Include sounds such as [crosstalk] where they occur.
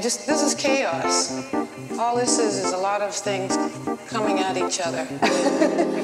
just this is chaos. All this is is a lot of things coming at each other. [laughs]